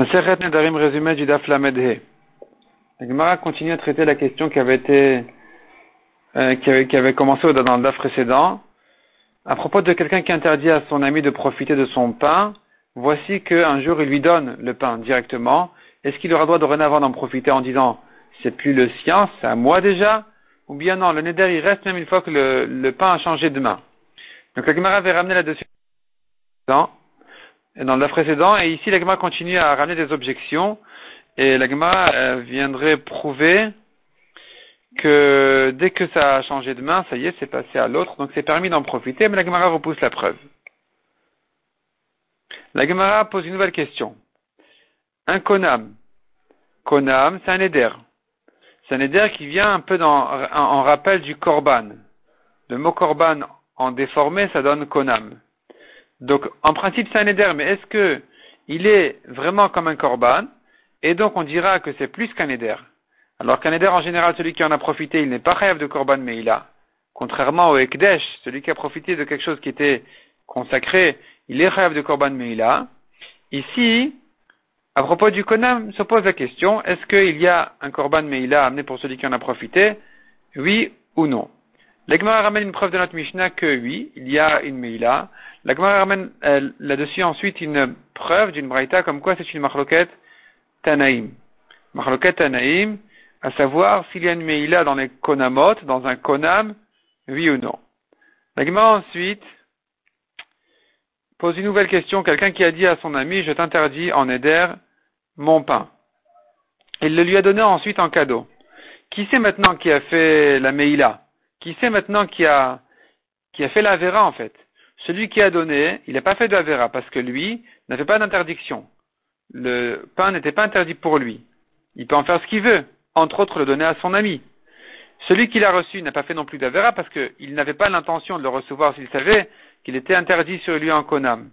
Maseret Nedarim résumé du Daf Lamedhe. La Gemara continue à traiter la question qui avait été, euh, qui, avait, commencé dans le Daf précédent. À propos de quelqu'un qui interdit à son ami de profiter de son pain, voici qu'un jour il lui donne le pain directement. Est-ce qu'il aura droit dorénavant d'en profiter en disant c'est plus le sien, c'est à moi déjà? Ou bien non, le Neder il reste même une fois que le, le pain a changé de main. Donc la Gemara avait ramené là-dessus dans le précédent, et ici la Gemara continue à ramener des objections, et la Gemara euh, viendrait prouver que dès que ça a changé de main, ça y est, c'est passé à l'autre, donc c'est permis d'en profiter, mais la Gemara repousse la preuve. La Gemara pose une nouvelle question. Un konam. Konam, c'est un éder. C'est un éder qui vient un peu dans, en rappel du korban. Le mot korban en déformé, ça donne konam. Donc, en principe, c'est un éder, mais est-ce que il est vraiment comme un korban? Et donc, on dira que c'est plus qu'un éder. Alors qu'un éder, en général, celui qui en a profité, il n'est pas rêve de korban, mais il a. Contrairement au ekdesh, celui qui a profité de quelque chose qui était consacré, il est rêve de korban, mais il a. Ici, à propos du konam, se pose la question, est-ce qu'il y a un korban, mais il a amené pour celui qui en a profité? Oui ou non? L'Egmara ramène une preuve de notre Mishnah que oui, il y a une Meila. L'Egmara ramène euh, là-dessus ensuite une preuve d'une Braïta comme quoi c'est une Marloket Tanaïm. Marloket Tanaïm, à savoir s'il y a une Meila dans les Konamot, dans un Konam, oui ou non. L'Egmara ensuite pose une nouvelle question. Quelqu'un qui a dit à son ami, je t'interdis en Éder mon pain. Il le lui a donné ensuite en cadeau. Qui c'est maintenant qui a fait la Meila? Qui sait maintenant qui a, qui a fait la Vera en fait? Celui qui a donné, il n'a pas fait de parce que lui n'avait pas d'interdiction. Le pain n'était pas interdit pour lui. Il peut en faire ce qu'il veut, entre autres le donner à son ami. Celui qui l'a reçu n'a pas fait non plus d'Avera parce qu'il n'avait pas l'intention de le recevoir s'il savait qu'il était interdit sur lui en Konam.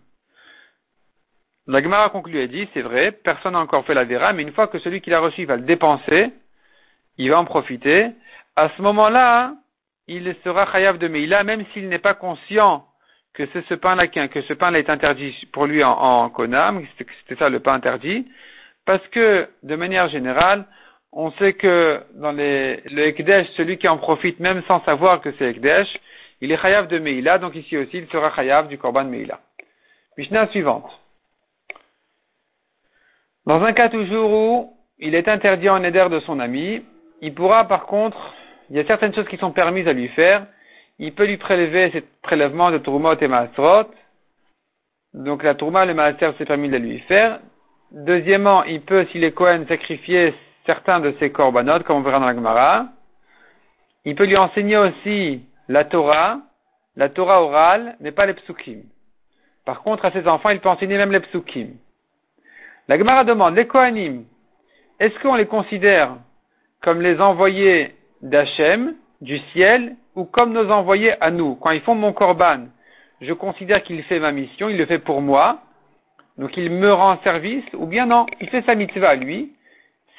La Gemara conclut et dit, c'est vrai, personne n'a encore fait la Vera, mais une fois que celui qui l'a reçu va le dépenser, il va en profiter, à ce moment-là, il sera chayav de Meila, même s'il n'est pas conscient que c'est ce pain-là, que ce pain-là est interdit pour lui en, en Konam, c'était ça le pain interdit, parce que, de manière générale, on sait que dans le Ekdesh, celui qui en profite même sans savoir que c'est Ekdesh, il est chayav de Meila, donc ici aussi il sera chayav du Korban Meila. Mishnah suivante. Dans un cas toujours où il est interdit en éder de son ami, il pourra par contre il y a certaines choses qui sont permises à lui faire. Il peut lui prélever ces prélèvements de Tourmot et Maasrot. Donc la Tourma, le Maaser, c'est permis de lui faire. Deuxièmement, il peut, s'il est Cohen, sacrifier certains de ses korbanot, comme on verra dans la Gemara. Il peut lui enseigner aussi la Torah, la Torah orale, mais pas les psukim. Par contre, à ses enfants, il peut enseigner même les psukim. La Gemara demande, les Kohanim, est-ce qu'on les considère comme les envoyés d'Hachem, du ciel, ou comme nos envoyés à nous. Quand ils font mon korban, je considère qu'il fait ma mission, il le fait pour moi, donc il me rend service, ou bien non, il fait sa mitzvah lui,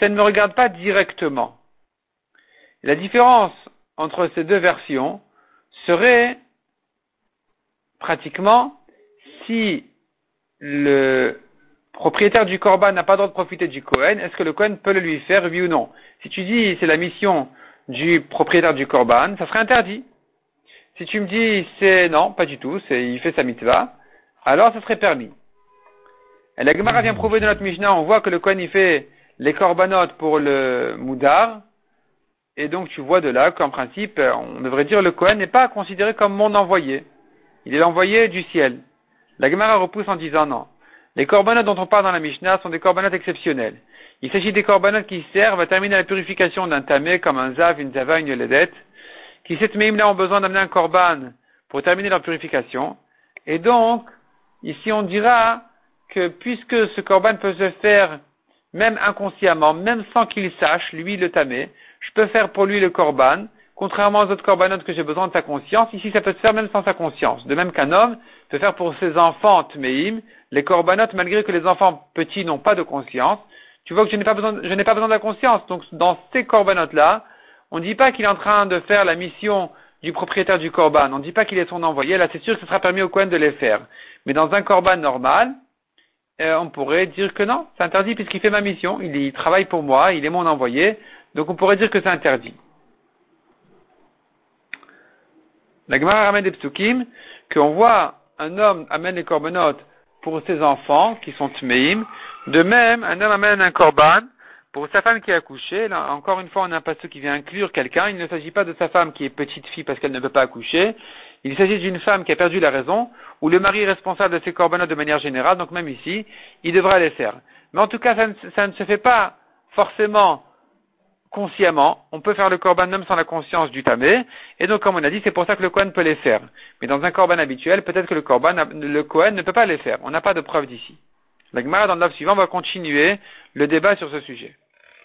ça ne me regarde pas directement. La différence entre ces deux versions serait pratiquement si le propriétaire du korban n'a pas le droit de profiter du Kohen, est-ce que le Kohen peut le lui faire, oui ou non? Si tu dis c'est la mission du propriétaire du korban, ça serait interdit. Si tu me dis c'est non, pas du tout, c'est il fait sa mitzvah, alors ça serait permis. Et la Gemara vient prouver de notre Mishnah, on voit que le Kohen il fait les korbanot pour le moudar, et donc tu vois de là qu'en principe, on devrait dire le Kohen n'est pas considéré comme mon envoyé. Il est l'envoyé du ciel. La Gemara repousse en disant non. Les korbanot dont on parle dans la Mishnah sont des korbanot exceptionnels. Il s'agit des corbanotes qui servent à terminer la purification d'un tamé comme un zav, une zava, une ledette, qui cette même là ont besoin d'amener un korban pour terminer leur purification. Et donc, ici on dira que puisque ce korban peut se faire même inconsciemment, même sans qu'il sache, lui le tamé, je peux faire pour lui le korban, contrairement aux autres corbanotes que j'ai besoin de sa conscience, ici ça peut se faire même sans sa conscience. De même qu'un homme peut faire pour ses enfants tmeim, les corbanotes, malgré que les enfants petits n'ont pas de conscience, tu vois que je n'ai pas besoin, de la conscience. Donc, dans ces corbanotes-là, on ne dit pas qu'il est en train de faire la mission du propriétaire du corban. On ne dit pas qu'il est son envoyé. Là, c'est sûr que ce sera permis au Cohen de les faire. Mais dans un corban normal, euh, on pourrait dire que non, c'est interdit puisqu'il fait ma mission, il, il travaille pour moi, il est mon envoyé, donc on pourrait dire que c'est interdit. La Gemara ramène des psukim, qu'on voit un homme amène les corbanotes pour ses enfants qui sont tmeim. De même, un homme amène un korban pour sa femme qui a accouché. Là, encore une fois, on a un passage qui vient inclure quelqu'un. Il ne s'agit pas de sa femme qui est petite fille parce qu'elle ne peut pas accoucher. Il s'agit d'une femme qui a perdu la raison, ou le mari est responsable de ses corbanotes de manière générale, donc même ici, il devra les faire. Mais en tout cas, ça ne, se fait pas forcément consciemment, on peut faire le korban même sans la conscience du tamé, et donc comme on a dit, c'est pour ça que le Kohen peut les faire. Mais dans un korban habituel, peut-être que le korban, le Kohen ne peut pas les faire. On n'a pas de preuve d'ici. La Gemara dans le suivant va continuer le débat sur ce sujet.